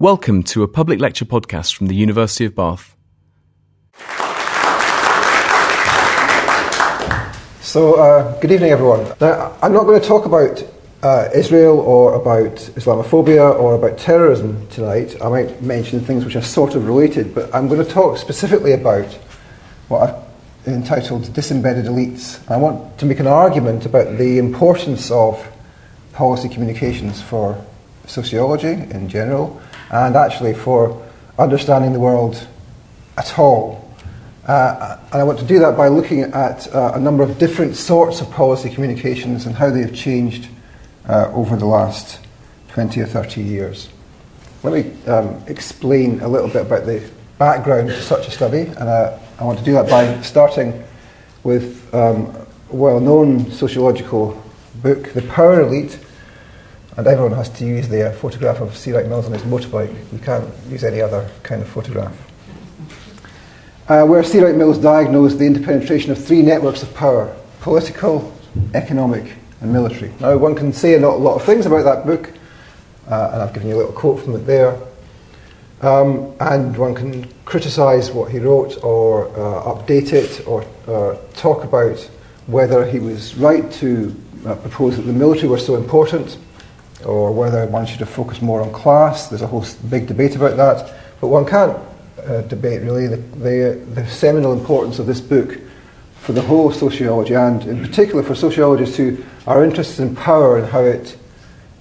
Welcome to a public lecture podcast from the University of Bath. So, uh, good evening, everyone. Now, I'm not going to talk about uh, Israel or about Islamophobia or about terrorism tonight. I might mention things which are sort of related, but I'm going to talk specifically about what I've entitled Disembedded Elites. I want to make an argument about the importance of policy communications for sociology in general and actually for understanding the world at all. Uh, and I want to do that by looking at uh, a number of different sorts of policy communications and how they have changed uh, over the last 20 or 30 years. Let me um, explain a little bit about the background to such a study, and uh, I want to do that by starting with um, a well known sociological book, The Power Elite and everyone has to use the uh, photograph of C. Wright Mills on his motorbike. You can't use any other kind of photograph. Uh, where C. Wright Mills diagnosed the interpenetration of three networks of power political, economic, and military. Now, one can say a lot, lot of things about that book, uh, and I've given you a little quote from it there. Um, and one can criticise what he wrote or uh, update it or uh, talk about whether he was right to uh, propose that the military were so important or whether one should have focused more on class. There's a whole big debate about that. But one can't uh, debate really the, the, the, seminal importance of this book for the whole sociology and in particular for sociologists who are interested in power and how it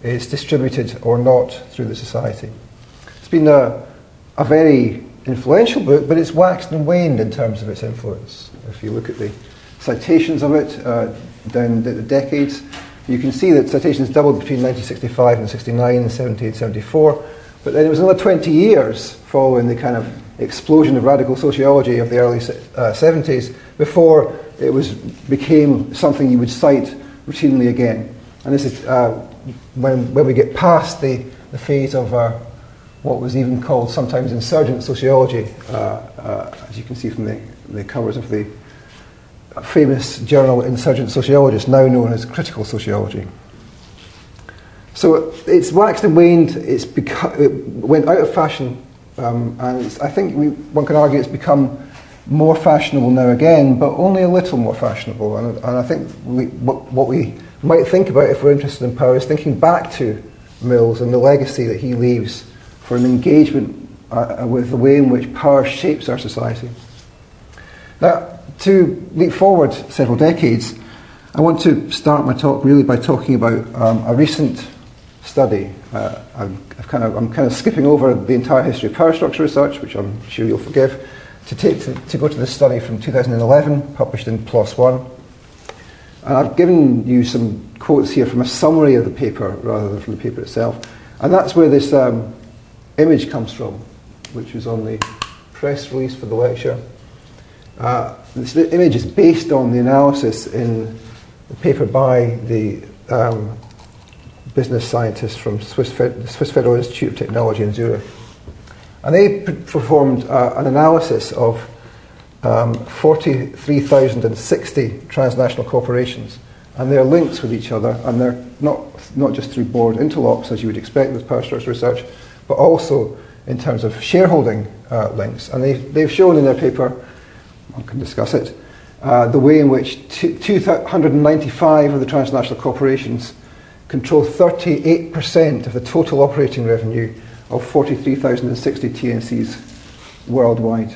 is distributed or not through the society. It's been a, a very influential book, but it's waxed and waned in terms of its influence. If you look at the citations of it uh, down the, the decades, you can see that citations doubled between 1965 and 69 and 1774, but then it was another 20 years following the kind of explosion of radical sociology of the early uh, 70s before it was became something you would cite routinely again. And this is uh, when, when we get past the, the phase of uh, what was even called sometimes insurgent sociology, uh, uh, as you can see from the, the covers of the famous journal Insurgent Sociologist, now known as Critical Sociology. So it's waxed and waned, it's beca- it went out of fashion, um, and I think we, one can argue it's become more fashionable now again, but only a little more fashionable. And, and I think we, what, what, we might think about if we're interested in power is thinking back to Mills and the legacy that he leaves for an engagement uh, with the way in which power shapes our society. Now, to leap forward several decades, I want to start my talk really by talking about um, a recent study. Uh, I'm, kind of, I'm kind of skipping over the entire history of power structure research, which I'm sure you'll forgive, to, take to, to go to this study from 2011, published in PLOS One. And I've given you some quotes here from a summary of the paper rather than from the paper itself. And that's where this um, image comes from, which was on the press release for the lecture. Uh, this image is based on the analysis in the paper by the um, business scientists from Swiss Fed- the Swiss Federal Institute of Technology in Zurich. And they p- performed uh, an analysis of um, 43,060 transnational corporations and their links with each other, and they're not, not just through board interlocks, as you would expect with power structure research, but also in terms of shareholding uh, links. And they, they've shown in their paper Can discuss it. Uh, the way in which 295 of the transnational corporations control 38% of the total operating revenue of 43,060 TNCs worldwide.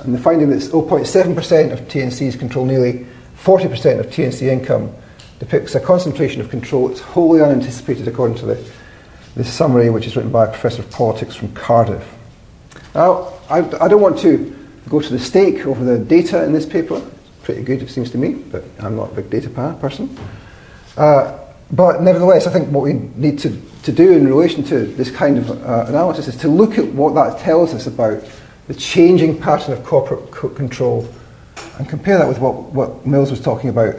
And the finding that 0.7% of TNCs control nearly 40% of TNC income depicts a concentration of control that's wholly unanticipated according to the, summary, which is written by a professor of politics from Cardiff. Now, I, I don't want to go to the stake over the data in this paper. It's pretty good, it seems to me, but I'm not a big data person. Uh, but nevertheless, I think what we need to, to do in relation to this kind of uh, analysis is to look at what that tells us about the changing pattern of corporate co- control and compare that with what, what Mills was talking about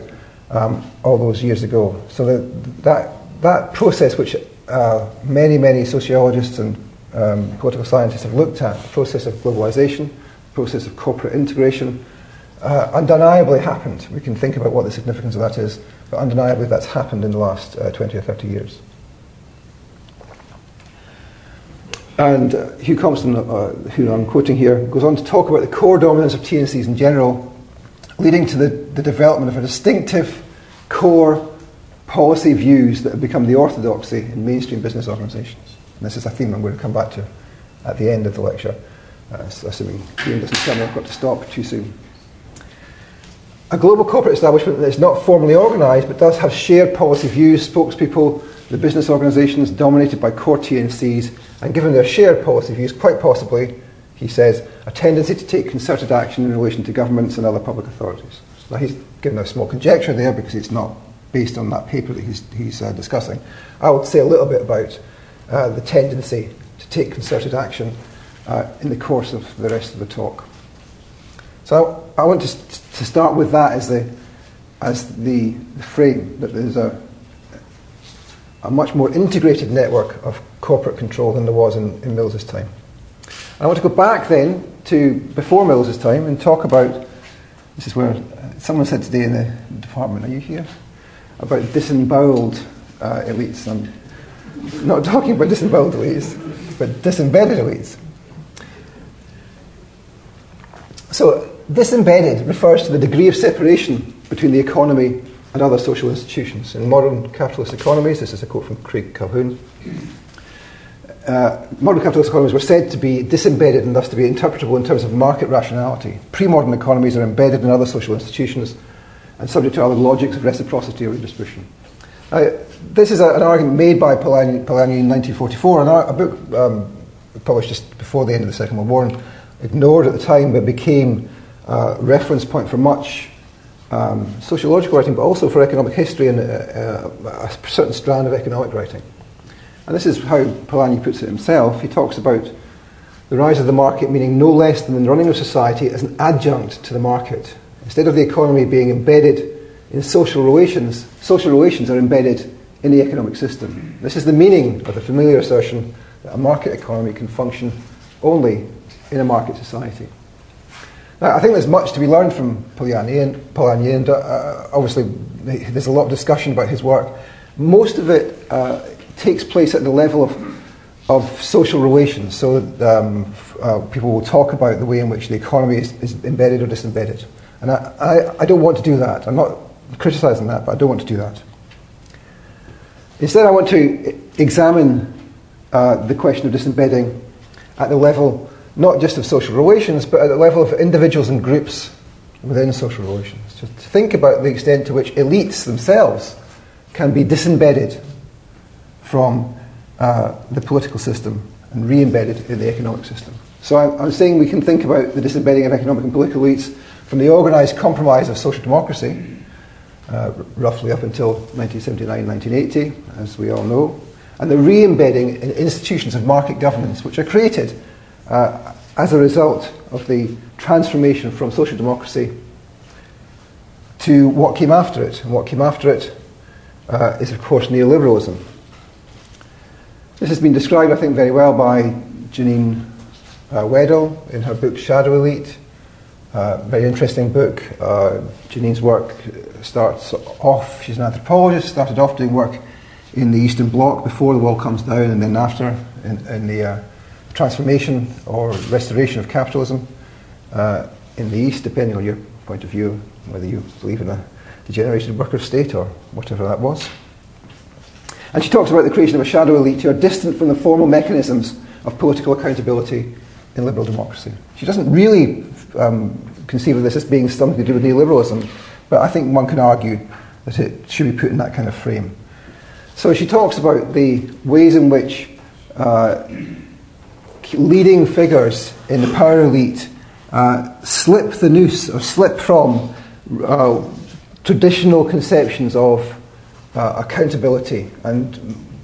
um, all those years ago. So that, that, that process, which uh, many, many sociologists and um, political scientists have looked at, the process of globalization, process of corporate integration, uh, undeniably happened. We can think about what the significance of that is, but undeniably that's happened in the last uh, 20 or 30 years. And uh, Hugh Compston, uh, who I'm quoting here, goes on to talk about the core dominance of TNCs in general, leading to the, the development of a distinctive core policy views that have become the orthodoxy in mainstream business organisations. And this is a theme I'm going to come back to at the end of the lecture, uh, assuming Ian doesn't tell me I've got to stop too soon. A global corporate establishment that is not formally organised but does have shared policy views, spokespeople, the business organisations dominated by core TNCs, and given their shared policy views, quite possibly, he says, a tendency to take concerted action in relation to governments and other public authorities. Now, he's given a small conjecture there because it's not based on that paper that he's, he's uh, discussing. I would say a little bit about uh, the tendency to take concerted action uh, in the course of the rest of the talk. So I, want to, to start with that as the, as the, the frame, that there's a, a much more integrated network of corporate control than there was in, in Mills's time. I want to go back then to before Mills's time and talk about this is where someone said today in the department, are you here? About disemboweled uh, elites. I'm not talking about disemboweled elites, but disembedded elites. So, disembedded refers to the degree of separation between the economy and other social institutions. In modern capitalist economies, this is a quote from Craig Calhoun, uh, modern capitalist economies were said to be disembedded and thus to be interpretable in terms of market rationality. Pre modern economies are embedded in other social institutions and subject to other logics of reciprocity or redistribution. Now, this is a, an argument made by Polanyi, Polanyi in 1944, and a book um, published just before the end of the Second World War, and ignored at the time, but became a reference point for much um, sociological writing, but also for economic history and uh, uh, a certain strand of economic writing. And this is how Polanyi puts it himself. He talks about the rise of the market meaning no less than the running of society as an adjunct to the market. Instead of the economy being embedded in social relations, social relations are embedded in the economic system. This is the meaning of the familiar assertion that a market economy can function only in a market society. Now, I think there's much to be learned from Polanyi, and, Polanyi, and uh, obviously there's a lot of discussion about his work. Most of it uh, takes place at the level of, of social relations. So um, uh, people will talk about the way in which the economy is, is embedded or disembedded. And I, I, I, don't want to do that. I'm not criticizing that, but I don't want to do that. Instead, I want to examine uh, the question of disembedding at the level not just of social relations, but at the level of individuals and groups within social relations. to think about the extent to which elites themselves can be disembedded from uh, the political system and re-embedded in the economic system. So I'm, I'm, saying we can think about the disembedding of economic and political elites from the organised compromise of social democracy, uh, roughly up until 1979, 1980, as we all know, and the re-embedding in institutions of market governance, which are created uh, as a result of the transformation from social democracy to what came after it. And what came after it uh, is, of course, neoliberalism. This has been described, I think, very well by Janine uh, Wedel in her book Shadow Elite. Uh, very interesting book. Uh, Janine's work starts off, she's an anthropologist, started off doing work in the Eastern Bloc before the wall comes down and then after in, in the uh, transformation or restoration of capitalism uh, in the East, depending on your point of view, whether you believe in a degenerated worker state or whatever that was. And she talks about the creation of a shadow elite who are distant from the formal mechanisms of political accountability in liberal democracy. She doesn't really um, conceive of this as being something to do with neoliberalism, but I think one can argue that it should be put in that kind of frame. So she talks about the ways in which uh, leading figures in the power elite uh, slip the noose or slip from uh, traditional conceptions of uh, accountability, and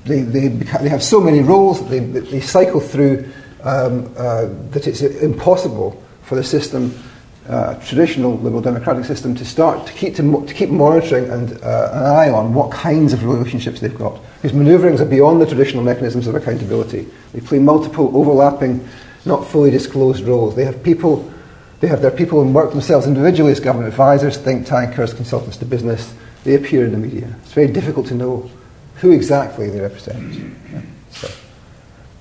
they, they, they have so many roles that they, they cycle through um, uh, that it's impossible for the system, uh, traditional liberal democratic system, to start to keep, to, to keep monitoring and uh, an eye on what kinds of relationships they've got. Because manoeuvrings are beyond the traditional mechanisms of accountability. They play multiple overlapping, not fully disclosed roles. They have people. They have their people and work themselves individually as government advisors, think tankers, consultants to business, they appear in the media. It's very difficult to know who exactly they represent. So,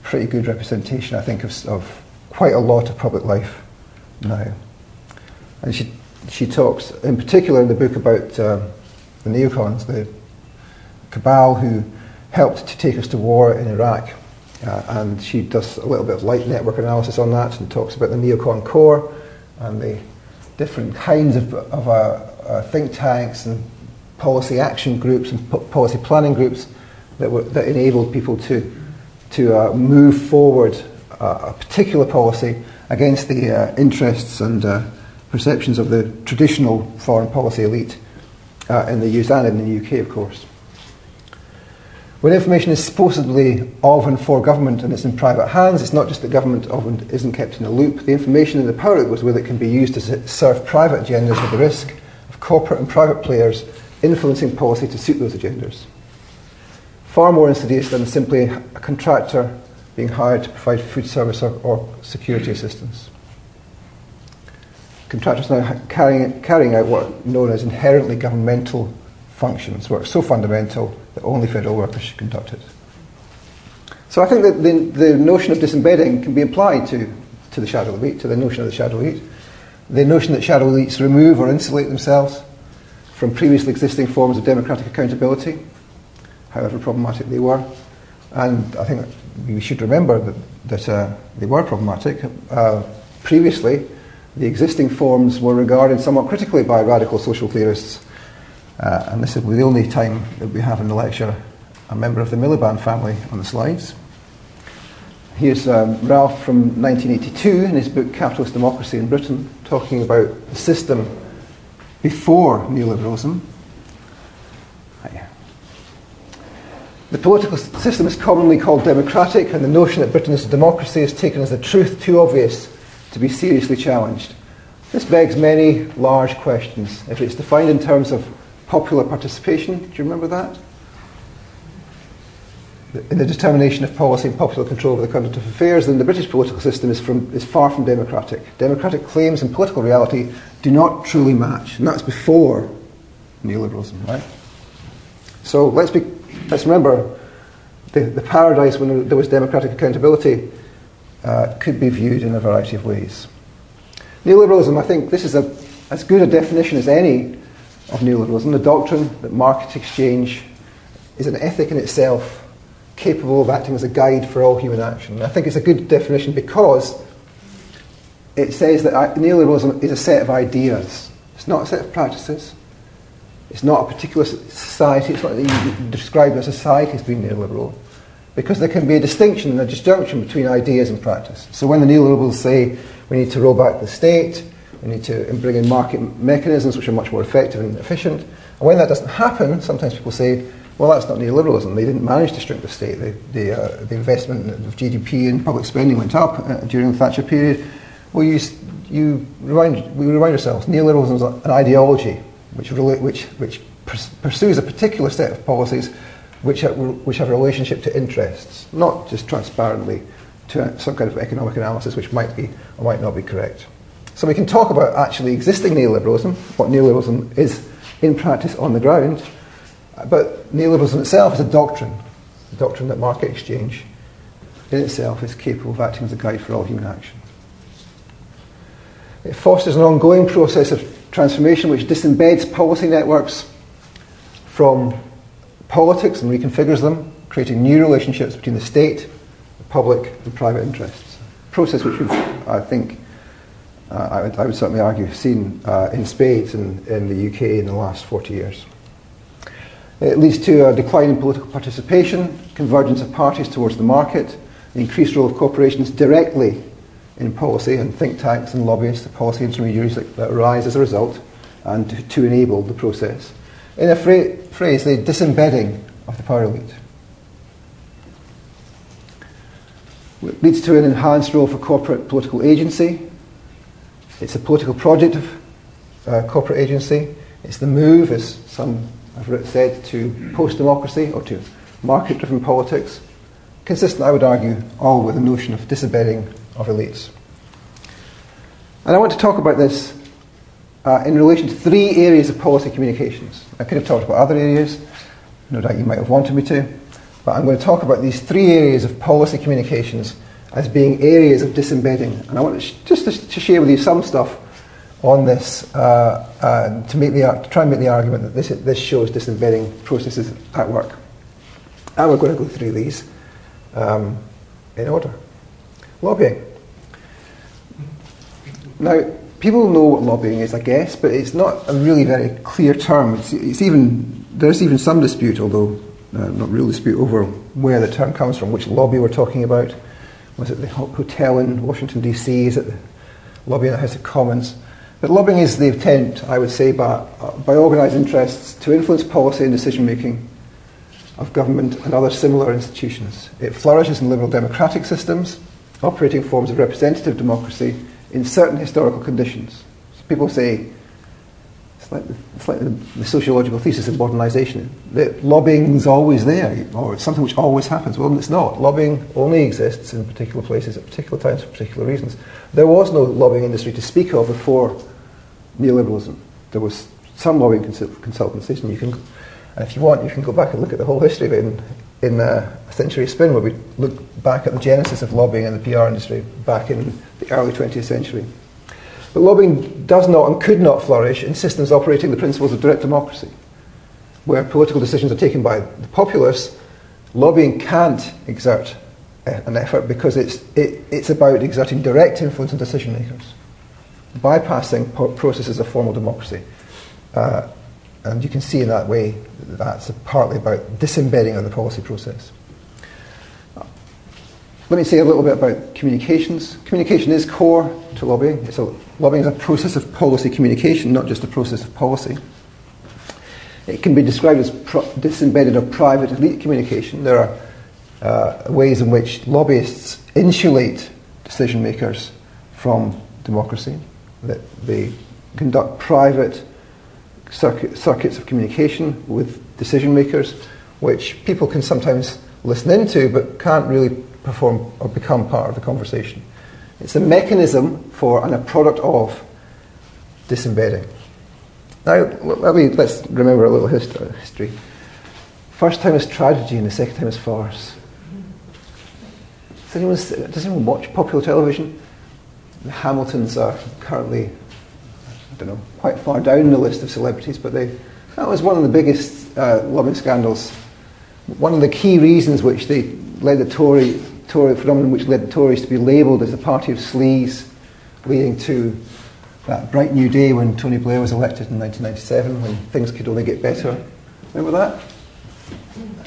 pretty good representation, I think, of, of quite a lot of public life now. And she, she talks in particular in the book about uh, the neocons, the cabal who helped to take us to war in Iraq. Uh, and she does a little bit of light network analysis on that and talks about the neocon core and the different kinds of, of uh, uh, think tanks and policy action groups and po- policy planning groups that, were, that enabled people to, to uh, move forward a particular policy against the interests and perceptions of the traditional foreign policy elite uh, in the US and in the UK, of course. When information is supposedly of and for government and it's in private hands, it's not just that government often isn't kept in a loop. The information and the power it goes with it can be used to serve private agendas with the risk of corporate and private players influencing policy to suit those agendas. Far more insidious than simply a contractor being hired to provide food service or, or security assistance. Contractors now carrying, carrying out what are known as inherently governmental functions, work so fundamental that only federal workers should conduct it. So I think that the, the notion of disembedding can be applied to, to the shadow elite, to the notion of the shadow elite. The notion that shadow elites remove or insulate themselves from previously existing forms of democratic accountability, however problematic they were. And I think we should remember that, that uh, they were problematic. Uh, previously, the existing forms were regarded somewhat critically by radical social theorists. Uh, and this will be the only time that we have in the lecture a member of the Miliband family on the slides. Here's um, Ralph from 1982 in his book Capitalist Democracy in Britain, talking about the system before neoliberalism. The political system is commonly called democratic, and the notion that Britain is a democracy is taken as a truth too obvious to be seriously challenged. This begs many large questions. If it's defined in terms of popular participation, do you remember that? In the determination of policy and popular control over the conduct of affairs, then the British political system is, from, is far from democratic. Democratic claims and political reality do not truly match, and that's before neoliberalism, right? So let's be Let's remember the, the paradise when there was democratic accountability uh, could be viewed in a variety of ways. Neoliberalism, I think this is a, as good a definition as any of neoliberalism, the doctrine that market exchange is an ethic in itself capable of acting as a guide for all human action. I think it's a good definition because it says that neoliberalism is a set of ideas. It's not a set of practices. It's not a particular society, it's not that you describe a society as being neoliberal, because there can be a distinction and a disjunction between ideas and practice. So when the neoliberals say we need to roll back the state, we need to bring in market mechanisms which are much more effective and efficient, and when that doesn't happen, sometimes people say, well, that's not neoliberalism. They didn't manage to shrink the state. The, the, uh, the investment of GDP and public spending went up uh, during the Thatcher period. Well, you, you remind, we remind ourselves, neoliberalism is an ideology which, which, which pursues a particular set of policies which have, which have a relationship to interests, not just transparently to some kind of economic analysis which might be or might not be correct. So we can talk about actually existing neoliberalism, what neoliberalism is in practice on the ground, but neoliberalism itself is a doctrine, a doctrine that market exchange in itself is capable of acting as a guide for all human action. It fosters an ongoing process of transformation which disembeds policy networks from politics and reconfigures them, creating new relationships between the state, the public, and private interests. A process which we've, I think, uh, I, would, I, would, certainly argue, seen uh, in spades in, in the UK in the last 40 years. It leads to a decline in political participation, convergence of parties towards the market, the increased role of corporations directly in policy and think tanks and lobbyists, the policy intermediaries that, that arise as a result, and to, to enable the process. In a fra- phrase, the disembedding of the power elite. It leads to an enhanced role for corporate political agency. It's a political project of uh, corporate agency. It's the move, as some have said, to post democracy or to market driven politics. Consistent, I would argue, all with the notion of disembedding of elites. And I want to talk about this uh, in relation to three areas of policy communications. I could have talked about other areas, no doubt you might have wanted me to, But I'm going to talk about these three areas of policy communications as being areas of disembedding. And I want to just to, to, share with you some stuff on this uh, uh, to, make the, to try and make the argument that this, this shows disembedding processes at work. And we're going to go through these um, in order. Lobbying. Now, people know what lobbying is, I guess, but it's not a really very clear term. It's, it's even, there's even some dispute, although uh, not real dispute, over where the term comes from, which lobby we're talking about. Was it the hotel in Washington, D.C.? Is it the lobby in the House of Commons? But lobbying is the attempt, I would say, by, uh, by organised interests to influence policy and decision making of government and other similar institutions. It flourishes in liberal democratic systems, operating forms of representative democracy in certain historical conditions. So people say it's like, the, it's like the, the sociological thesis of modernisation. That lobbying's always there, or it's something which always happens. Well, it's not. Lobbying only exists in particular places at particular times for particular reasons. There was no lobbying industry to speak of before neoliberalism. There was some lobbying consultancies, and you can, and if you want, you can go back and look at the whole history of it in, in uh, a century spin, where we look back at the genesis of lobbying in the PR industry back in the early 20th century. But lobbying does not and could not flourish in systems operating the principles of direct democracy, where political decisions are taken by the populace. Lobbying can't exert an effort because it's, it, it's about exerting direct influence on decision makers, bypassing processes of formal democracy. Uh, and you can see in that way that's partly about disembedding of the policy process. Let me say a little bit about communications. Communication is core to lobbying. A, lobbying is a process of policy communication, not just a process of policy. It can be described as pro- disembedded or private elite communication. There are uh, ways in which lobbyists insulate decision makers from democracy, that they conduct private circuit, circuits of communication with decision makers, which people can sometimes listen into but can't really perform or become part of the conversation. It's a mechanism for and a product of disembedding. Now, let me, let's remember a little uh, history. First time is tragedy and the second time is farce. Does anyone, does anyone watch popular television? The Hamiltons are currently, don't know, quite far down the list of celebrities, but they, that was one of the biggest uh, lobbying scandals. One of the key reasons which they led the Tory Tory phenomenon which led the Tories to be labelled as the party of sleaze, leading to that bright new day when Tony Blair was elected in 1997, when things could only get better. Remember that?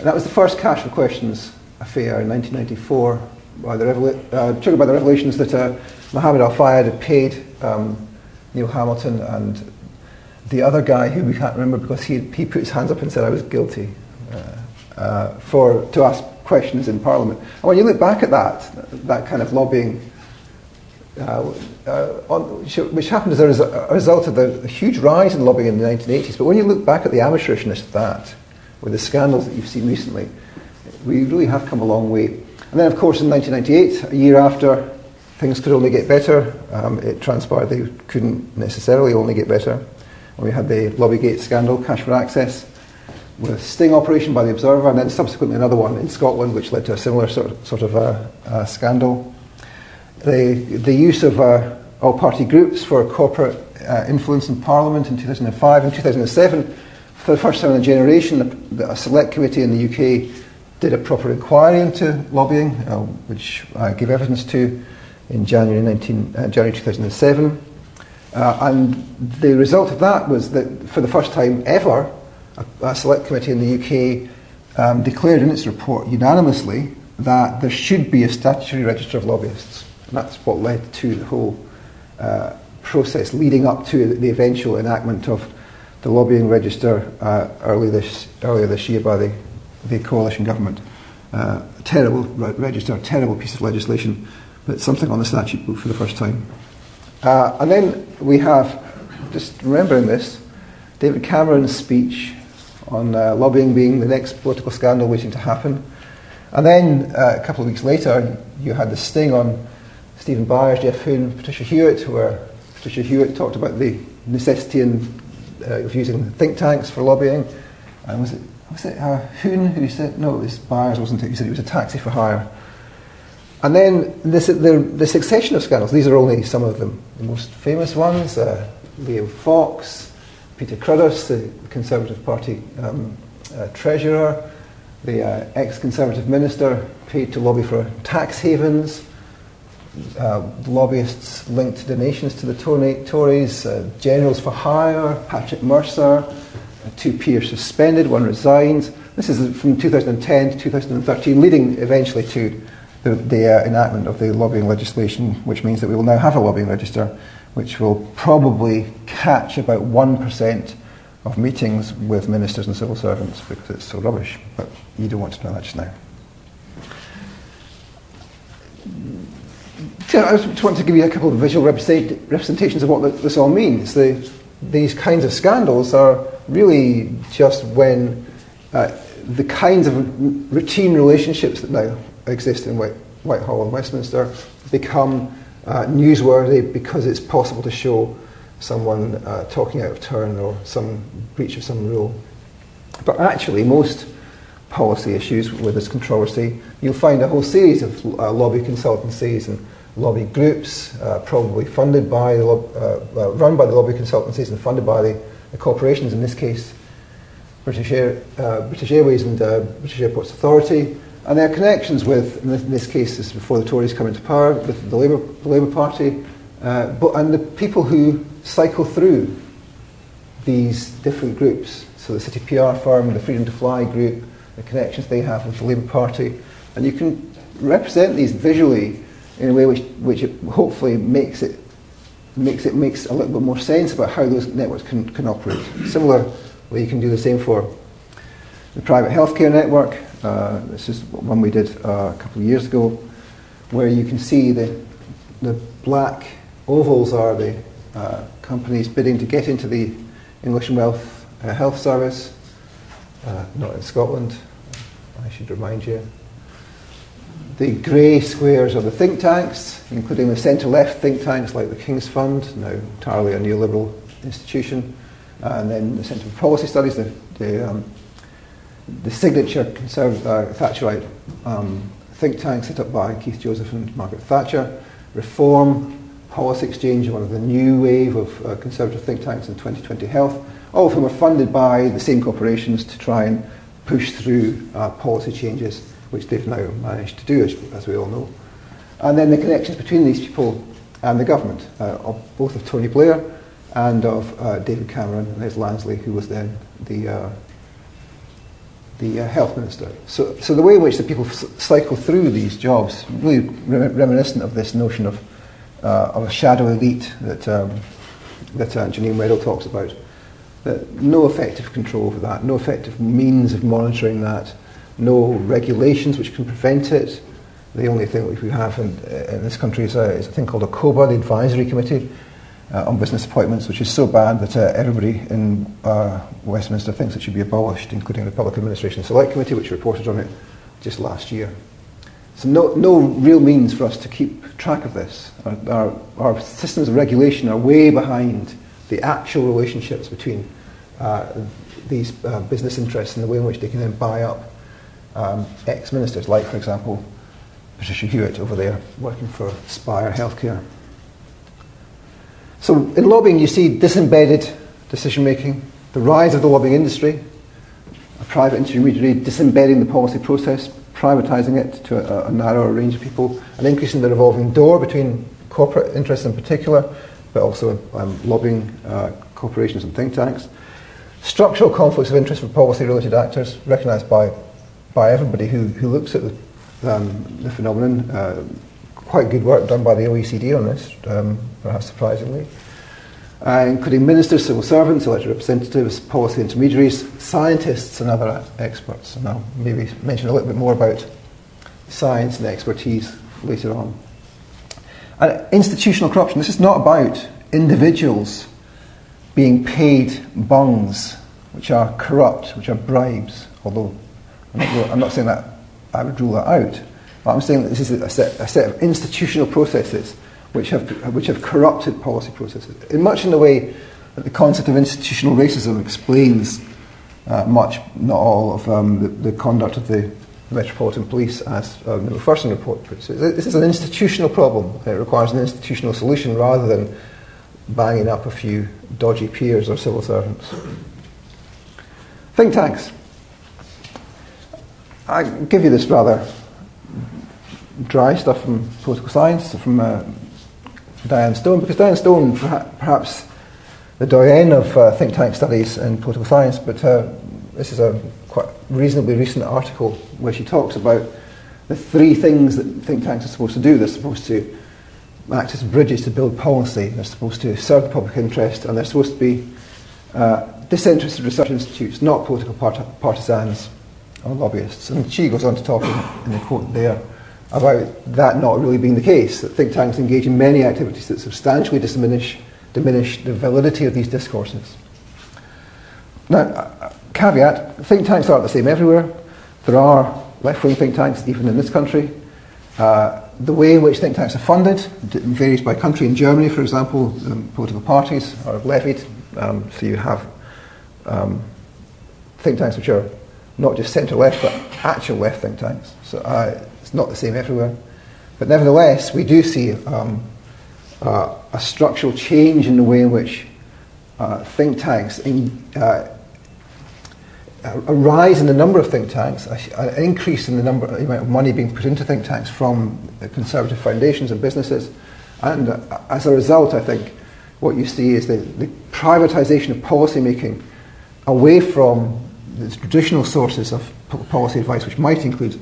That was the first Cash for Questions affair in 1994, by the revela- uh, triggered by the revelations that uh, Mohammed Al Fayed had paid um, Neil Hamilton and the other guy who we can't remember because he, he put his hands up and said I was guilty uh, uh for, to ask questions in Parliament. And when you look back at that, that kind of lobbying, uh, uh, on, which happened as a, a, result of the huge rise in lobbying in the 1980s, but when you look back at the amateurishness of that, with the scandals that you've seen recently, we really have come a long way. And then, of course, in 1998, a year after things could only get better, um, it transpired they couldn't necessarily only get better. And we had the Lobbygate scandal, Cash for Access, with a sting operation by the Observer, and then subsequently another one in Scotland, which led to a similar sort of, sort of uh, uh, scandal. The, the use of uh, all party groups for corporate uh, influence in Parliament in 2005 and 2007, for the first time in a generation, a, a select committee in the UK did a proper inquiry into lobbying, uh, which I gave evidence to in January, 19, uh, January 2007. and the result of that was that for the first time ever, a, a select committee in the UK um, declared in its report unanimously that there should be a statutory register of lobbyists. And that's what led to the whole uh, process leading up to the eventual enactment of the lobbying register uh, early this, earlier this year by the, the coalition government. Uh, terrible re- register, terrible piece of legislation, but something on the statute book for the first time. Uh, and then we have, just remembering this, David Cameron's speech on uh, lobbying being the next political scandal waiting to happen. And then uh, a couple of weeks later, you had the sting on Stephen Byers, Geoff Hoon, Patricia Hewitt, where Patricia Hewitt talked about the necessity in, uh, of using think tanks for lobbying. And was it was it uh, Hoon who said, no, it was Byers, wasn't it? He said it was a taxi for hire. And then the, the succession of scandals, these are only some of them. The most famous ones, uh, Fox, Peter Cruddas, the Conservative Party um, uh, treasurer, the uh, ex-Conservative minister paid to lobby for tax havens, uh, lobbyists linked donations to the Tories, uh, generals for hire, Patrick Mercer, two peers suspended, one resigned. This is from 2010 to 2013, leading eventually to the, the uh, enactment of the lobbying legislation, which means that we will now have a lobbying register, which will probably catch about 1% of meetings with ministers and civil servants because it's so rubbish. But you don't want to know that just now. So I just want to give you a couple of visual representations of what this all means. The, these kinds of scandals are really just when uh, the kinds of routine relationships that now exist in White, Whitehall and Westminster become uh, newsworthy because it's possible to show someone uh, talking out of turn or some breach of some rule. But actually, most policy issues with this controversy, you'll find a whole series of uh, lobby consultancies and lobby groups, uh, probably funded by, uh, run by the lobby consultancies and funded by the, the corporations, in this case, British, Air, uh, British Airways and British Airports Authority, and their connections with, in this, in this, case, this is before the Tories come into power, with the Labour, the Labour Party, uh, but, and the people who cycle through these different groups. So the City PR firm, the Freedom to Fly group, the connections they have with the Labour Party, and you can represent these visually in a way which, which hopefully makes it makes it makes a little bit more sense about how those networks can, can operate. Similarly, you can do the same for the private healthcare network. Uh, this is one we did uh, a couple of years ago, where you can see the the black ovals are the uh, companies bidding to get into the English and Wealth uh, Health Service, uh, not in Scotland, I should remind you. The grey squares are the think tanks, including the centre left think tanks like the King's Fund, now entirely a neoliberal institution, and then the Centre for Policy Studies, the, the, um, the signature conservative uh, Thatcherite um, think tank set up by Keith Joseph and Margaret Thatcher, Reform, Policy Exchange, one of the new wave of uh, conservative think tanks in 2020 Health, all of whom are funded by the same corporations to try and push through uh, policy changes, which they've now managed to do, as, as, we all know. And then the connections between these people and the government, uh, of both of Tony Blair and of uh, David Cameron and Les Lansley, who was then the uh, the uh, health minister. So, so the way in which the people cycle through these jobs, really rem- reminiscent of this notion of uh, of a shadow elite that, um, that uh, Janine talks about. That no effective control over that, no effective means of monitoring that, no regulations which can prevent it. The only thing which we have in, in this country is a, is a, thing called ACOBA, the Advisory Committee uh, on Business Appointments, which is so bad that uh, everybody in uh, Westminster thinks it should be abolished, including the Public Administration Select Committee, which reported on it just last year. So no, no real means for us to keep track of this. Our, our, our systems of regulation are way behind the actual relationships between uh, these uh, business interests and the way in which they can then buy up um, ex-ministers, like, for example, Patricia Hewitt over there working for Spire Healthcare. So in lobbying, you see disembedded decision making, the rise of the lobbying industry, a private intermediary disembedding the policy process, privatising it to a, a narrower range of people, and increasing the revolving door between corporate interests in particular, but also um, lobbying uh, corporations and think tanks. Structural conflicts of interest for policy related actors, recognised by, by everybody who, who looks at the, um, the phenomenon. Uh, quite good work done by the OECD on this, um, perhaps surprisingly uh, including ministers, civil servants, elected representatives, policy intermediaries, scientists, and other experts. And I'll maybe mention a little bit more about science and expertise later on. And institutional corruption. This is not about individuals being paid bungs, which are corrupt, which are bribes, although I'm not, I'm not saying that I would rule that out. But I'm saying that this is a set, a set of institutional processes which have, which have corrupted policy processes. In much in the way that the concept of institutional racism explains uh, much, not all, of um, the, the, conduct of the Metropolitan Police, as uh, the Macpherson report puts it. This is an institutional problem. It requires an institutional solution rather than banging up a few dodgy peers or civil servants. Think tanks. I give you this rather dry stuff from political science, from uh, Diane Stone, because Diane Stone, perhaps the doyen of uh, think tank studies in political science, but uh, this is a quite reasonably recent article where she talks about the three things that think tanks are supposed to do. They're supposed to act as bridges to build policy, they're supposed to serve the public interest, and they're supposed to be uh, disinterested research institutes, not political part- partisans or lobbyists. And she goes on to talk in, in the quote there about that not really being the case, that think tanks engage in many activities that substantially diminish, diminish the validity of these discourses. Now, caveat, think tanks aren't the same everywhere. There are left-wing think tanks, even in this country. Uh, the way in which think tanks are funded varies by country. In Germany, for example, um, political parties are levied, um, so you have um, think tanks which are not just centre-left, but actual left think tanks. So uh, it's not the same everywhere. But nevertheless, we do see um, uh, a structural change in the way in which uh, think tanks, in, uh, a rise in the number of think tanks, an increase in the number, the amount of money being put into think tanks from conservative foundations and businesses. And uh, as a result, I think what you see is the, the privatization of policy making away from the traditional sources of policy advice, which might include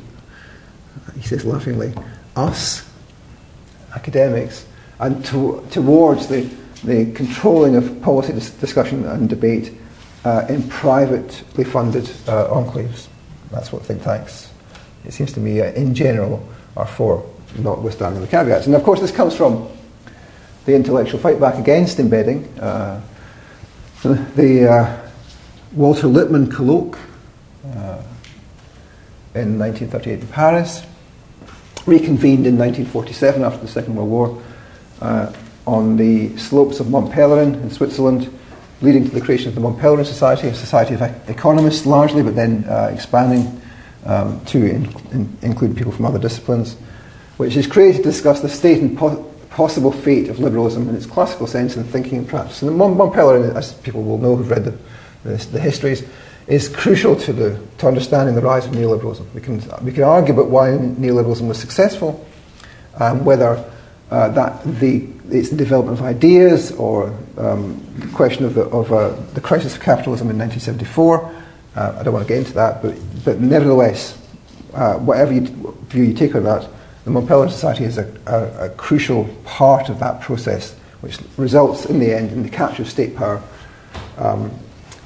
he says laughingly, us, academics, and to, towards the, the controlling of policy dis- discussion and debate uh, in privately funded uh, enclaves. That's what think tanks, it seems to me, uh, in general, are for, notwithstanding the caveats. And of course, this comes from the intellectual fight back against embedding. Uh, the, uh, Walter Lippmann colloque uh, in 1938 in Paris reconvened in 1947 after the Second World War uh, on the slopes of Mont Pelerin in Switzerland, leading to the creation of the Mont Pelerin Society, a society of economists largely, but then uh, expanding um, to in, in include people from other disciplines, which is created to discuss the state and po- possible fate of liberalism in its classical sense in thinking and practice. And Mont, Mont Pelerin, as people will know who've read the, the, the histories, is crucial to, the, to understanding the rise of neoliberalism. We can, we can argue about why neoliberalism was successful, um, whether uh, that the, it's the development of ideas or um, the question of, the, of uh, the crisis of capitalism in 1974. Uh, I don't want to get into that, but, but nevertheless, uh, whatever you, view you take of that, the Mont Pelerin Society is a, a, a crucial part of that process, which results in the end in the capture of state power um,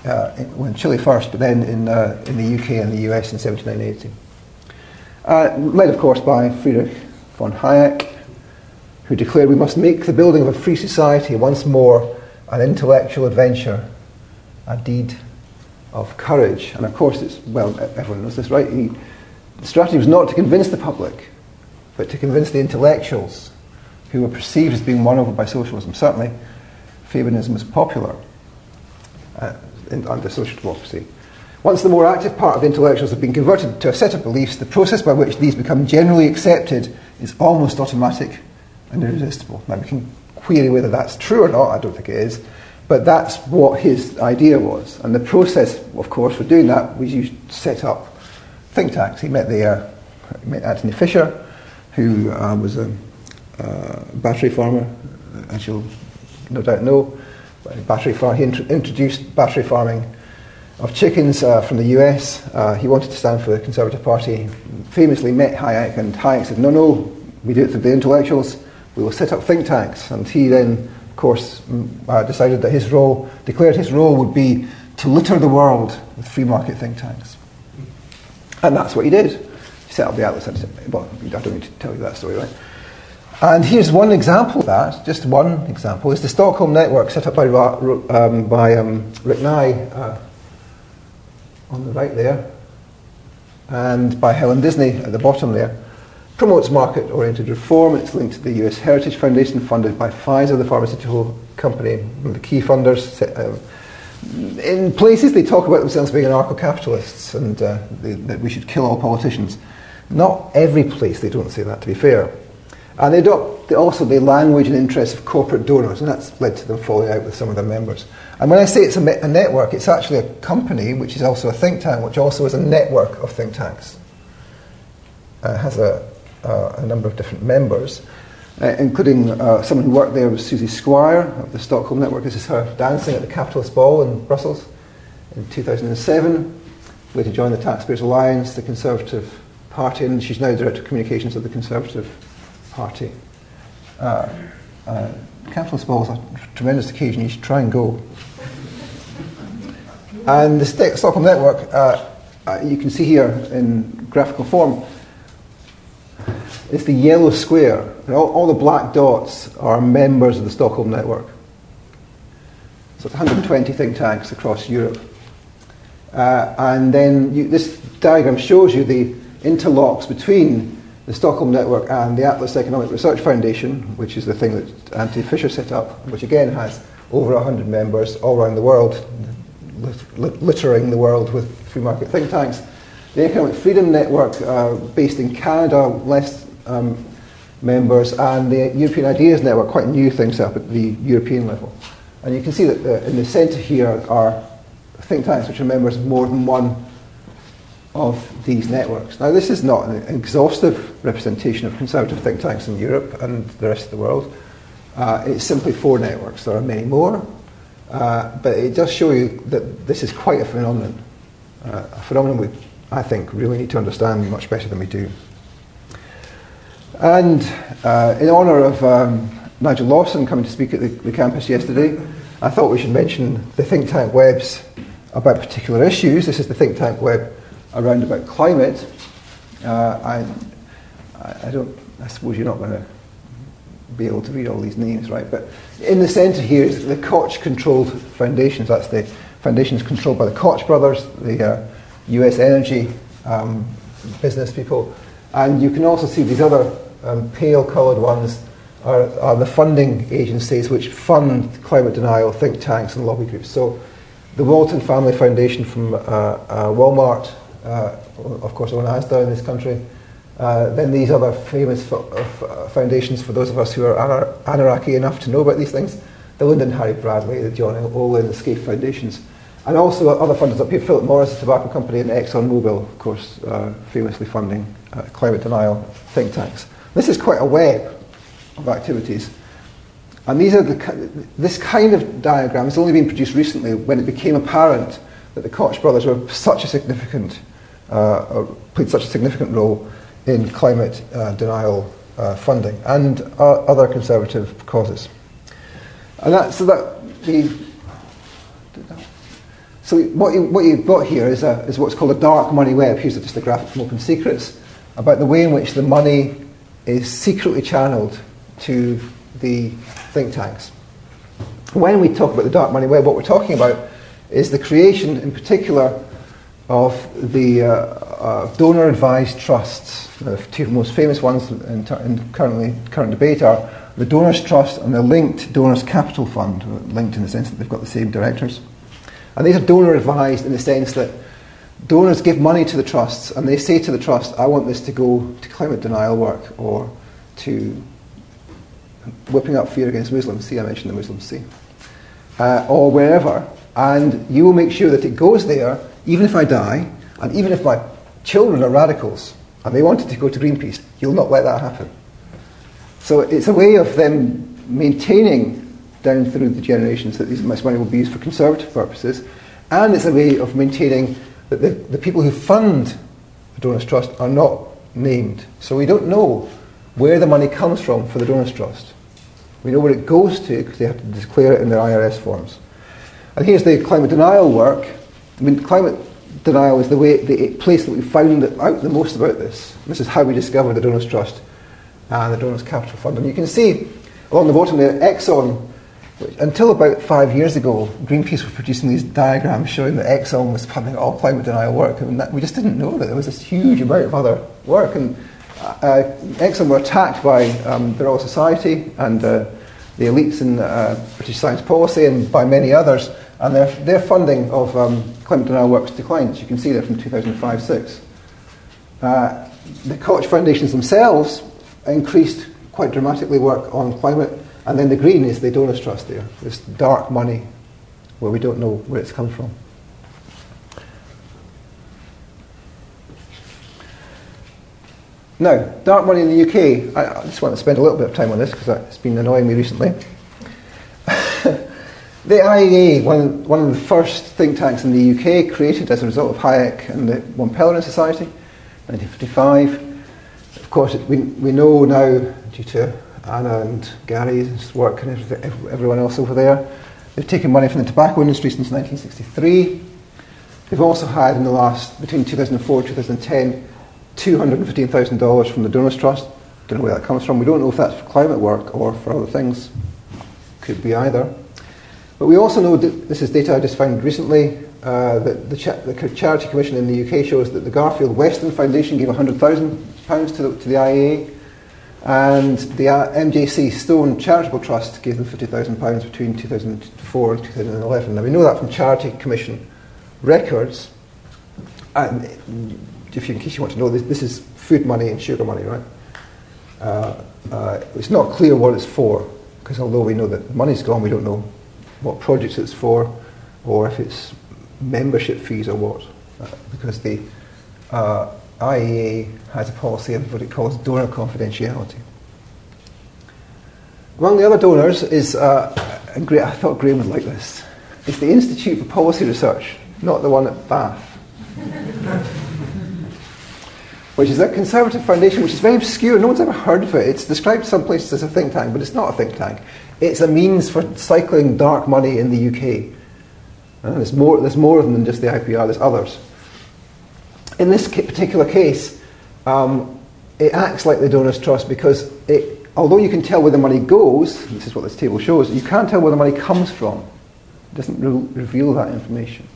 uh, in Chile first, but then in, uh, in the UK and the US in 1780. Uh, led, of course, by Friedrich von Hayek, who declared we must make the building of a free society once more an intellectual adventure, a deed of courage. And of course, it's, well, everyone knows this, right? He, the strategy was not to convince the public, but to convince the intellectuals who were perceived as being won over by socialism. Certainly, Fabianism was popular. Uh, in, under social democracy. Once the more active part of intellectuals have been converted to a set of beliefs, the process by which these become generally accepted is almost automatic and irresistible. Now, we can query whether that's true or not, I don't think it is, but that's what his idea was. And the process, of course, for doing that was you set up think tanks. He met, the, uh, he met Anthony Fisher, who uh, was a uh, battery farmer, as you'll no doubt know battery farm. He int- introduced battery farming of chickens uh, from the US. Uh, he wanted to stand for the Conservative Party. Famously met Hayek, and Hayek said, "No, no, we do it through the intellectuals. We will set up think tanks." And he then, of course, uh, decided that his role, declared his role would be to litter the world with free market think tanks. And that's what he did. He set up the Atlas. Well, I don't need to tell you that story, right? And here's one example of that, just one example, is the Stockholm Network set up by, um, by um, Rick Nye uh, on the right there, and by Helen Disney at the bottom there. Promotes market oriented reform. It's linked to the US Heritage Foundation, funded by Pfizer, the pharmaceutical company, one of the key funders. Uh, in places they talk about themselves being anarcho-capitalists and uh, they, that we should kill all politicians. Not every place they don't say that, to be fair. And they adopt also the language and interests of corporate donors, and that's led to them falling out with some of their members. And when I say it's a, a network, it's actually a company which is also a think tank, which also is a network of think tanks. Uh, has a, uh, a number of different members, uh, including uh, someone who worked there was Susie Squire of the Stockholm Network. This is her dancing at the Capitalist Ball in Brussels in 2007, later joined the Taxpayers Alliance, the Conservative Party, and she's now Director of Communications of the Conservative Party. Uh, uh, Ball is a tremendous occasion, you should try and go. And the Stockholm Network, uh, uh, you can see here in graphical form, is the yellow square. All, all, the black dots are members of the Stockholm Network. So it's 120 think tanks across Europe. Uh, and then you, this diagram shows you the interlocks between the Stockholm Network and the Atlas Economic Research Foundation, which is the thing that Antony Fisher set up, which again has over 100 members all around the world, littering the world with free market think tanks. The Economic Freedom Network, uh, based in Canada, less um, members, and the European Ideas Network, quite new things up at the European level. And you can see that the, in the centre here are think tanks which are members of more than one of these networks. Now, this is not an exhaustive representation of conservative think tanks in Europe and the rest of the world. Uh, it's simply four networks. There are many more, uh, but it does show you that this is quite a phenomenon. Uh, a phenomenon we, I think, really need to understand much better than we do. And uh, in honour of um, Nigel Lawson coming to speak at the, the campus yesterday, I thought we should mention the think tank webs about particular issues. This is the think tank web around about climate. Uh, I, I don't. I suppose you're not going to be able to read all these names, right? But in the centre here is the Koch-controlled foundations. That's the foundations controlled by the Koch brothers, the uh, U.S. energy um, business people, and you can also see these other um, pale-coloured ones are, are the funding agencies which fund climate denial think tanks and lobby groups. So the Walton Family Foundation from uh, uh, Walmart of course, own Asda in this country. Uh, then these other famous uh, foundations for those of us who are anar- anarchy enough to know about these things, the Lynde and Harry Bradley, the John Olin, the Scaife Foundations, and also other funders up here, Philip Morris, the tobacco company, and ExxonMobil, of course, uh, famously funding uh, climate denial think tanks. This is quite a web of activities. And these are the, this kind of diagram has only been produced recently when it became apparent that the Koch brothers were such a significant uh, played such a significant role in climate uh, denial uh, funding and other conservative causes. And that, so that the so what, you, what you've got here is, a, is what's called a dark money web. Here's just a graphic from Open Secrets about the way in which the money is secretly channeled to the think tanks. When we talk about the dark money web, what we're talking about is the creation, in particular, of the uh, uh, donor advised trusts. The two most famous ones in, in, currently current debate are the Donors Trust and the linked Donors Capital Fund, linked in the sense that they've got the same directors. And these are donor advised in the sense that donors give money to the trusts and they say to the trust, I want this to go to climate denial work or to whipping up fear against Muslims. See, I mentioned the Muslims, see. Uh, or wherever. And you will make sure that it goes there even if I die, and even if my children are radicals and they wanted to go to Greenpeace, you'll not let that happen. So it's a way of them maintaining down through the generations that this money will be used for conservative purposes, and it's a way of maintaining that the, the people who fund the Donors Trust are not named. So we don't know where the money comes from for the Donors Trust. We know where it goes to because they have to declare it in their IRS forms. And here's the climate denial work I mean, climate denial is the way, the place that we found out the most about this. This is how we discovered the Donors Trust and the Donors Capital Fund. And you can see along the bottom there, Exxon, which, until about five years ago, Greenpeace was producing these diagrams showing that Exxon was funding all climate denial work. I mean, that, we just didn't know that there was this huge amount of other work. And uh, Exxon were attacked by um, the Royal Society and uh, the elites in uh, British science policy and by many others and their, their funding of um, climate denial works declines. you can see there from 2005-6. Uh, the Koch Foundations themselves increased quite dramatically work on climate, and then the green is the donors trust there, this dark money where we don't know where it's come from. Now, dark money in the UK, I, I just want to spend a little bit of time on this because it's been annoying me recently. The IEA, one, one of the first think tanks in the UK, created as a result of Hayek and the Mont Pelerin Society, 1955. Of course, it, we, we know now, due to Anna and Gary's work and everyone else over there, they've taken money from the tobacco industry since 1963. They've also had, in the last, between 2004 and 2010, $215,000 from the Donors Trust. Don't know where that comes from. We don't know if that's for climate work or for other things. Could be either. But we also know that this is data I just found recently. Uh, that the, cha- the, Charity Commission in the UK shows that the Garfield Weston Foundation gave £100,000 to the, to the IEA, and the uh, MJC Stone Charitable Trust gave them £50,000 between 2004 and 2011. Now we know that from Charity Commission records. And if you, in case you want to know, this, this is food money and sugar money, right? Uh, uh, it's not clear what it's for, because although we know that money's gone, we don't know what projects it's for, or if it's membership fees or what, uh, because the uh, IEA has a policy of what it calls donor confidentiality. Among the other donors is, uh, I thought Graham would like this, it's the Institute for Policy Research, not the one at Bath which is a conservative foundation which is very obscure. No one's ever heard of it. It's described some places as a think tank, but it's not a think tank. It's a means for cycling dark money in the UK. Uh, there's, more, there's more than just the IPR, there's others. In this particular case, um, it acts like the Donors Trust because it, although you can tell where the money goes, this is what this table shows, you can't tell where the money comes from. It doesn't re- reveal that information.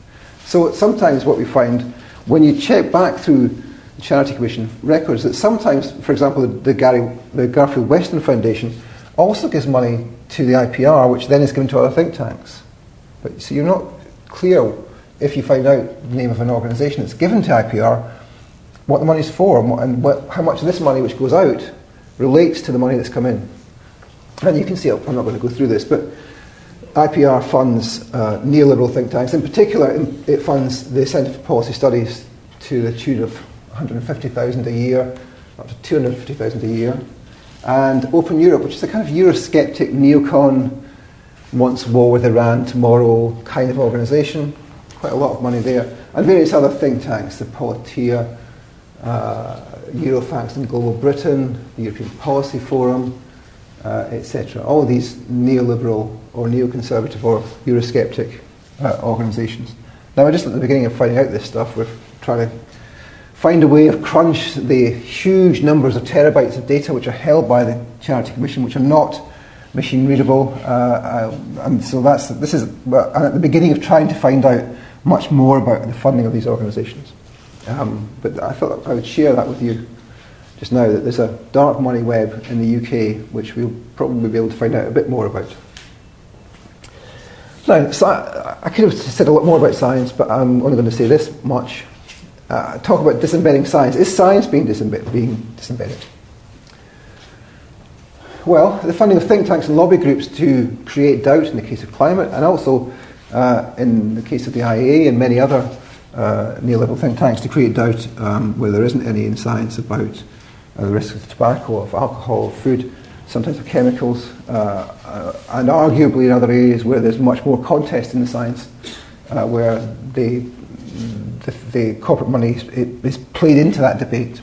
So sometimes what we find, when you check back through the Charity Commission records that sometimes, for example, the, the, Gary, the Garfield Weston Foundation also gives money to the IPR, which then is given to other think tanks. But so you're not clear if you find out the name of an organisation that's given to IPR, what the money's for and, what, and what, how much of this money which goes out relates to the money that's come in. And you can see, I'm not going to go through this, but IPR funds uh, neoliberal think tanks. In particular, it funds the Centre for Policy Studies to the tune of 150,000 a year, up to 250,000 a year. And Open Europe, which is a kind of Eurosceptic, neocon, wants war with Iran tomorrow kind of organisation. Quite a lot of money there. And various other think tanks, the Politeia, uh, Eurofacts and Global Britain, the European Policy Forum, uh, etc. All these neoliberal or neoconservative or Eurosceptic uh, organisations. Now, we're just at the beginning of finding out this stuff. We're trying to find a way of crunch the huge numbers of terabytes of data which are held by the Charity Commission, which are not machine readable. Uh, uh, and so that's, this is at the beginning of trying to find out much more about the funding of these organisations. Um, but I thought I would share that with you just now that there's a dark money web in the UK which we'll probably be able to find out a bit more about. Now, so I, I could have said a lot more about science, but I'm only going to say this much uh, talk about disembedding science. Is science being, disembe- being disembedded? Well, the funding of think tanks and lobby groups to create doubt in the case of climate, and also uh, in the case of the IEA and many other uh, neoliberal think tanks to create doubt um, where there isn't any in science about uh, the risks of tobacco, of alcohol, of food, sometimes of chemicals, uh, uh, and arguably in other areas where there's much more contest in the science, where they the, the corporate money is, is, played into that debate.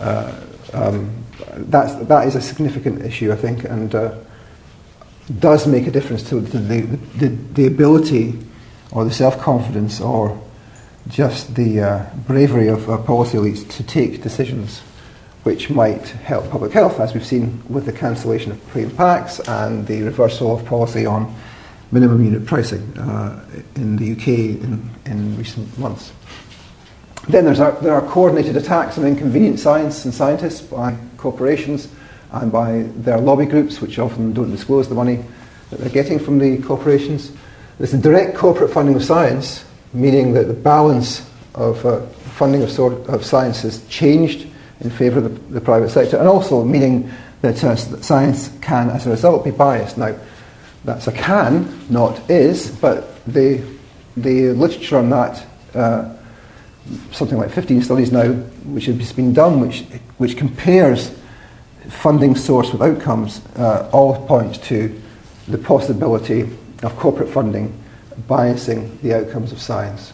Uh, um, that's, that is a significant issue, I think, and uh, does make a difference to, the, the, the, ability or the self confidence or just the uh, bravery of uh, policy elites to take decisions which might help public health, as we've seen with the cancellation of plain packs and the reversal of policy on minimum unit pricing uh, in the UK in, in recent months. Then there's our, there are coordinated attacks on inconvenient science and scientists by corporations and by their lobby groups, which often don't disclose the money that they're getting from the corporations. There's the direct corporate funding of science, meaning that the balance of uh, funding of, sort of, science has changed in favour of the, the, private sector, and also meaning that uh, science can, as a result, be biased. Now, that's a can, not is, but the, the literature on that, uh, something like 15 studies now, which has been done, which, which compares funding source with outcomes, uh, all point to the possibility of corporate funding biasing the outcomes of science.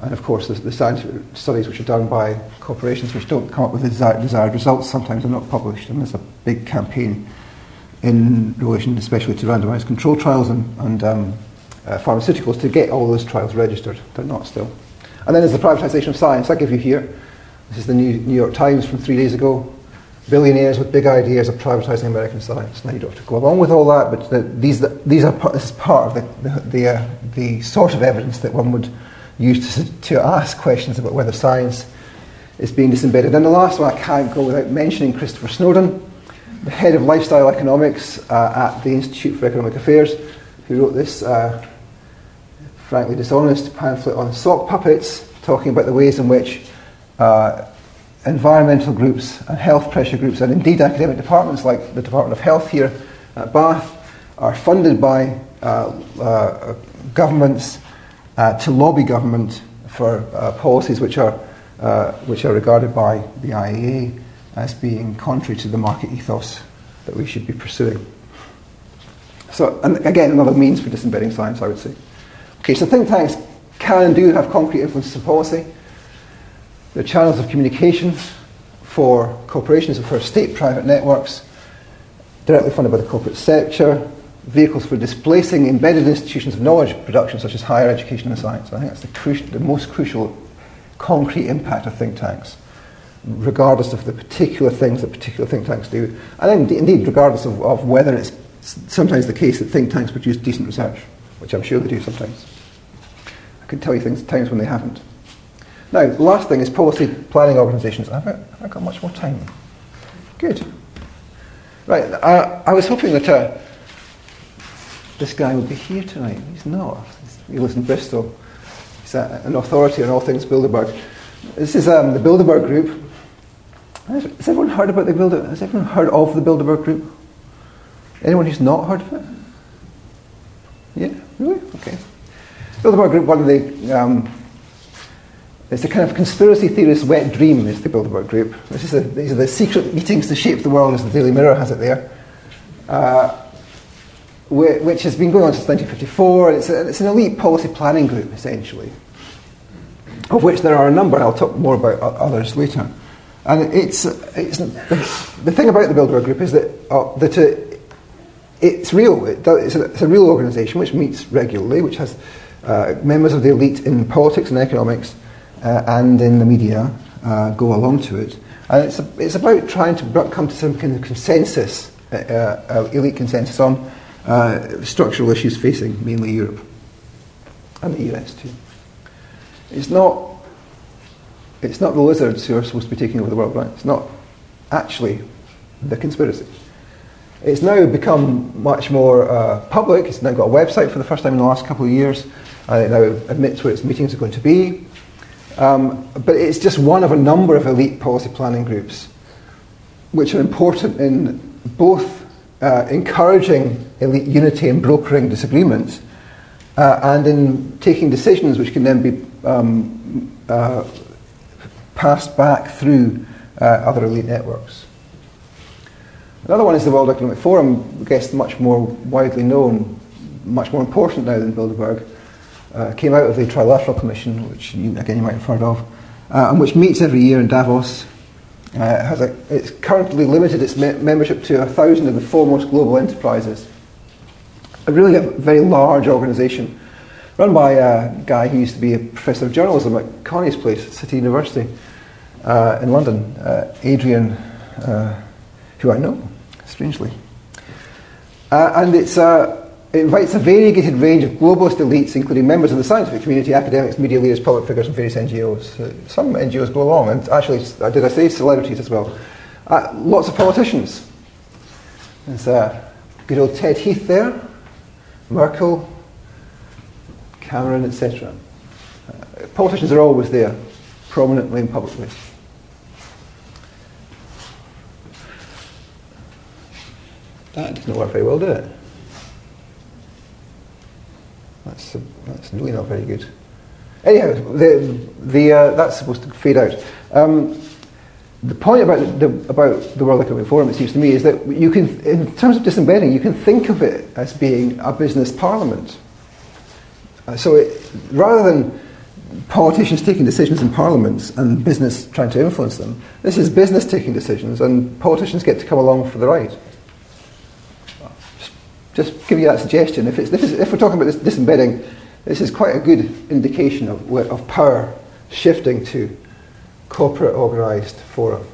And of course, the, the scientific studies which are done by corporations which don't come up with the desired, desired results sometimes are not published. And there's a big campaign in relation especially to randomized control trials and, and um, uh, pharmaceuticals to get all those trials registered. They're not still. And then there's the privatization of science. I give you here. This is the New, New York Times from three days ago. Billionaires with big ideas of privatizing American science. Now you don't have to go along with all that, but the, these, the, these are this is part of the, the, the, uh, the sort of evidence that one would use to, to ask questions about whether science is being disembedded. And the last one, I can't go without mentioning Christopher Snowdon, the head of lifestyle economics uh, at the Institute for Economic Affairs, who wrote this uh, frankly dishonest pamphlet on sock puppets, talking about the ways in which uh, environmental groups and health pressure groups, and indeed academic departments like the Department of Health here at Bath, are funded by uh, uh, governments uh, to lobby government for policies which are, which are regarded by the IEA as being contrary to the market ethos that we should be pursuing. So, and again, another means for disembedding science, I would say. Okay, so think tanks can and do have concrete influences on policy. They're channels of communication for corporations and for state private networks, directly funded by the corporate sector, vehicles for displacing embedded institutions of knowledge production, such as higher education and science. I think that's the, cru- the most crucial concrete impact of think tanks, regardless of the particular things that particular think tanks do, and indeed, regardless of, of whether it's sometimes the case that think tanks produce decent research, which I'm sure they do sometimes. I can tell you things times when they haven't. Now, the last thing is policy planning organisations. Have I, have I got much more time? Good. Right, I, I was hoping that uh, this guy would be here tonight. He's not. He lives in Bristol. He's an authority on all things Bilderberg. This is um, the Bilderberg Group. Has everyone heard about the Bilderberg? Has everyone heard of the Bilderberg Group? Anyone who's not heard of it? Yeah, really? Okay. Bilderberg Group, one of the um, it's a kind of conspiracy theorist wet dream, is the Bilderberg Group. This is a, these are the secret meetings to shape the world, as the Daily Mirror has it there. Uh, which has been going on since 1954. It's, a, it's an elite policy planning group, essentially, of which there are a number, I'll talk more about others later. And it's, it's the, thing about the Bilderberg Group is that, uh, that uh, it's real. It it's, a, it's, a, real organisation which meets regularly, which has uh, members of the elite in politics and economics uh, and in the media uh, go along to it. And it's, a, it's about trying to come to some kind of consensus, uh, elite consensus on structural issues facing mainly Europe and the US too. It's not, it's not the lizards who are supposed to be taking over the world, right? It's not actually the conspiracy. It's now become much more uh, public. It's now got a website for the first time in the last couple of years. Uh, it now admits where its meetings are going to be. Um, but it's just one of a number of elite policy planning groups which are important in both uh, encouraging elite unity and brokering disagreements, uh, and in taking decisions which can then be um, uh, passed back through uh, other elite networks. Another one is the World Economic Forum, I guess much more widely known, much more important now than Bilderberg. Uh, came out of the Trilateral Commission, which you, again you might have heard of, uh, and which meets every year in Davos uh, has a, it's currently limited its me- membership to a thousand of the foremost global enterprises. A really a very large organisation, run by a guy who used to be a professor of journalism at Connie's Place, City University uh, in London, uh, Adrian, uh, who I know, strangely. Uh, and it's it invites a variegated range of globalist elites, including members of the scientific community, academics, media leaders, public figures, and various NGOs. Uh, some NGOs go along, and actually, uh, did I say celebrities as well? Uh, lots of politicians. There's uh, good old Ted Heath there, Merkel, Cameron, etc. Politicians are always there, prominently and publicly. That doesn't work very well, does it? That's, uh, that's really not very good. Anyhow, the, the, uh, that's supposed to fade out. Um, the point about the, about the World Economic Forum, it seems to me, is that you can, in terms of disembedding, you can think of it as being a business parliament. Uh, so it, rather than politicians taking decisions in parliaments and business trying to influence them, this is business taking decisions and politicians get to come along for the ride. Just, give you that suggestion. If, if, if we're talking about this disembedding, this is quite a good indication of, of power shifting to corporate organised forum.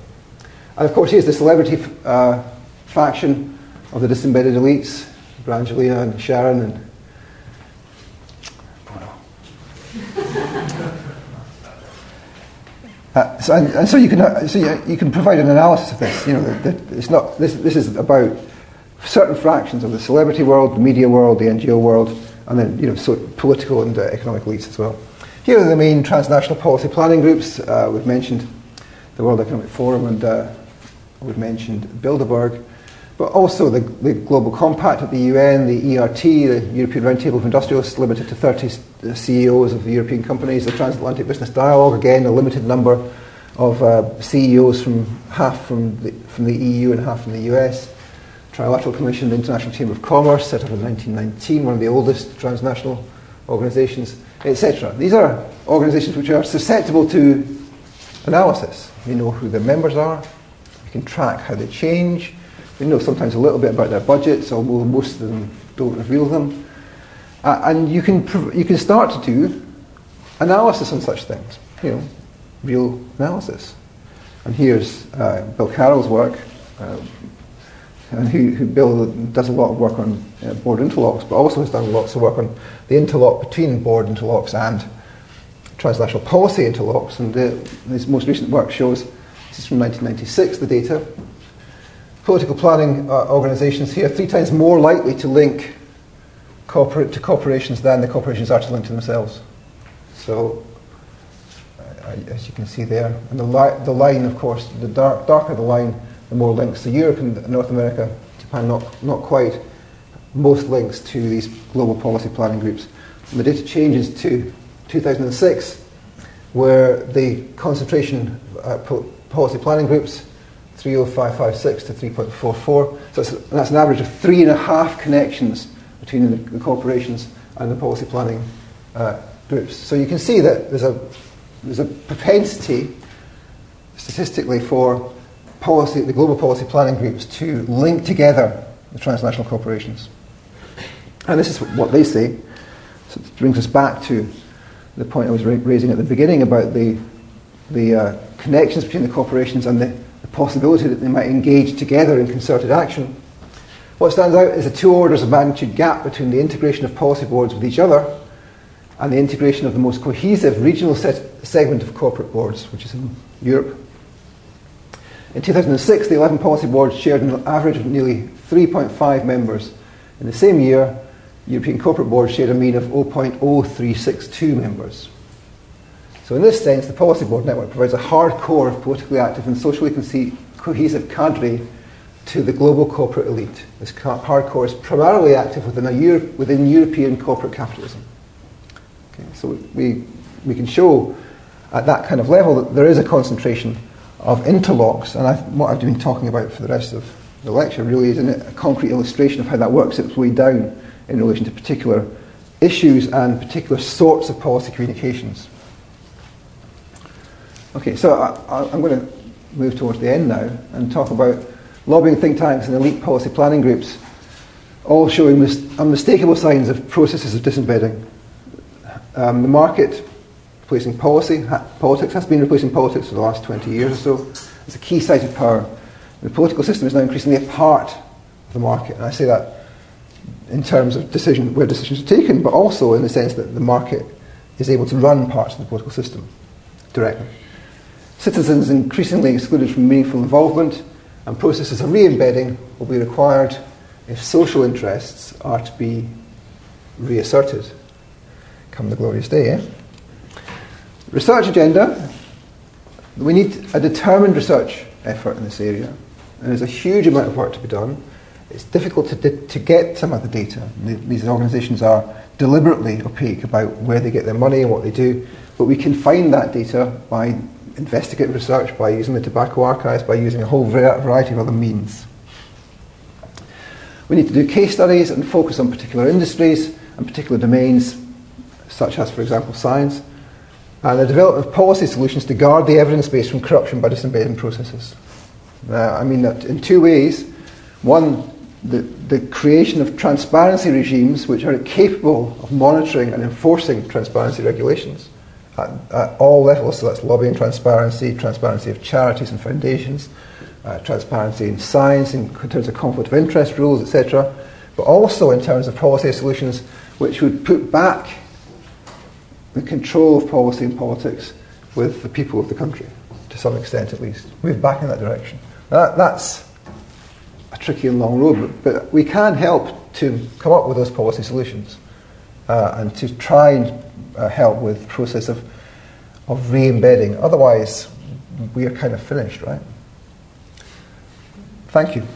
And of course, here's the celebrity uh, faction of the disembedded elites Brangelina and Sharon and. Uh, so, and, and, so you can uh, so you, you, can provide an analysis of this. You know, the, the, it's not this. This is about certain fractions of the celebrity world, the media world, the NGO world, and then you know, so political and uh, economic elites as well. Here are the main transnational policy planning groups. Uh, we've mentioned the World Economic Forum and uh, we've mentioned Bilderberg, but also the, the, Global Compact at the UN, the ERT, the European Roundtable of Industrialists, limited to 30 uh, CEOs of the European companies, the Transatlantic Business Dialogue, again, a limited number of uh, CEOs from half from the, from the EU and half from the US. Trilateral Commission, the International Chamber of Commerce, set up in 1919, one of the oldest transnational organisations etc. These are organisations which are susceptible to analysis. We know who their members are, we can track how they change, we know sometimes a little bit about their budgets, although most of them don't reveal them. Uh, and you can, prov- you can start to do analysis on such things, you know, real analysis. And here's uh, Bill Carroll's work, uh, who, who does a lot of work on uh, board interlocks, but also has done lots of work on the interlock between board interlocks and transnational policy interlocks. And his most recent work shows this is from 1996, the data. Political planning uh, organisations here three times more likely to link corporate to corporations than the corporations are to link to themselves. So, as you can see there, and the, li- the line, of course, the dark, darker the line, more links to Europe and North America, Japan not, not quite, most links to these global policy planning groups. And the data changes to 2006, where the concentration uh, policy planning groups 30556 to 3.44. So that's an average of three and a half connections between the, the corporations and the policy planning uh, groups. So you can see that there's a, there's a propensity statistically for policy, the global policy planning groups to link together the transnational corporations. And this is what they say. So it brings us back to the point I was raising at the beginning about the, the uh, connections between the corporations and the, the possibility that they might engage together in concerted action. What stands out is a two orders of magnitude gap between the integration of policy boards with each other and the integration of the most cohesive regional set, segment of corporate boards, which is in Europe. In 2006, the 11 policy boards shared an average of nearly 3.5 members. In the same year, European corporate boards shared a mean of 0.0362 members. So, in this sense, the policy board network provides a hard core of politically active and socially cohesive cadre to the global corporate elite. This hard core is primarily active within, Euro- within European corporate capitalism. Okay, so we, we can show at that kind of level that there is a concentration of interlocks, and I, what I've been talking about for the rest of the lecture really is a concrete illustration of how that works its way down in relation to particular issues and particular sorts of policy communications. Okay, so I, am going to move towards the end now and talk about lobbying think tanks and elite policy planning groups, all showing mis- unmistakable signs of processes of disembedding. Um, the market replacing policy. Politics has been replacing politics for the last 20 years or so. It's a key site of power. The political system is now increasingly a part of the market. And I say that in terms of decision, where decisions are taken, but also in the sense that the market is able to run parts of the political system directly. Citizens increasingly excluded from meaningful involvement, and processes of re-embedding will be required if social interests are to be reasserted come the glorious day. Eh? Research agenda. We need a determined research effort in this area. And there's a huge amount of work to be done. It's difficult to, di- to get some of the data. These organisations are deliberately opaque about where they get their money and what they do. But we can find that data by investigative research, by using the tobacco archives, by using a whole variety of other means. We need to do case studies and focus on particular industries and particular domains, such as, for example, science, and the development of policy solutions to guard the evidence base from corruption by disembedding processes. Uh, I mean that in two ways. One, the, the creation of transparency regimes which are capable of monitoring and enforcing transparency regulations at, at all levels. So that's lobbying transparency, transparency of charities and foundations, uh, transparency in science in terms of conflict of interest rules, etc., but also in terms of policy solutions which would put back the control of policy and politics with the people of the country, to some extent at least. Move back in that direction. That, that's a tricky and long road, but, but, we can help to come up with those policy solutions uh, and to try and uh, help with the process of, of re embedding. Otherwise, we are kind of finished, right? Thank you.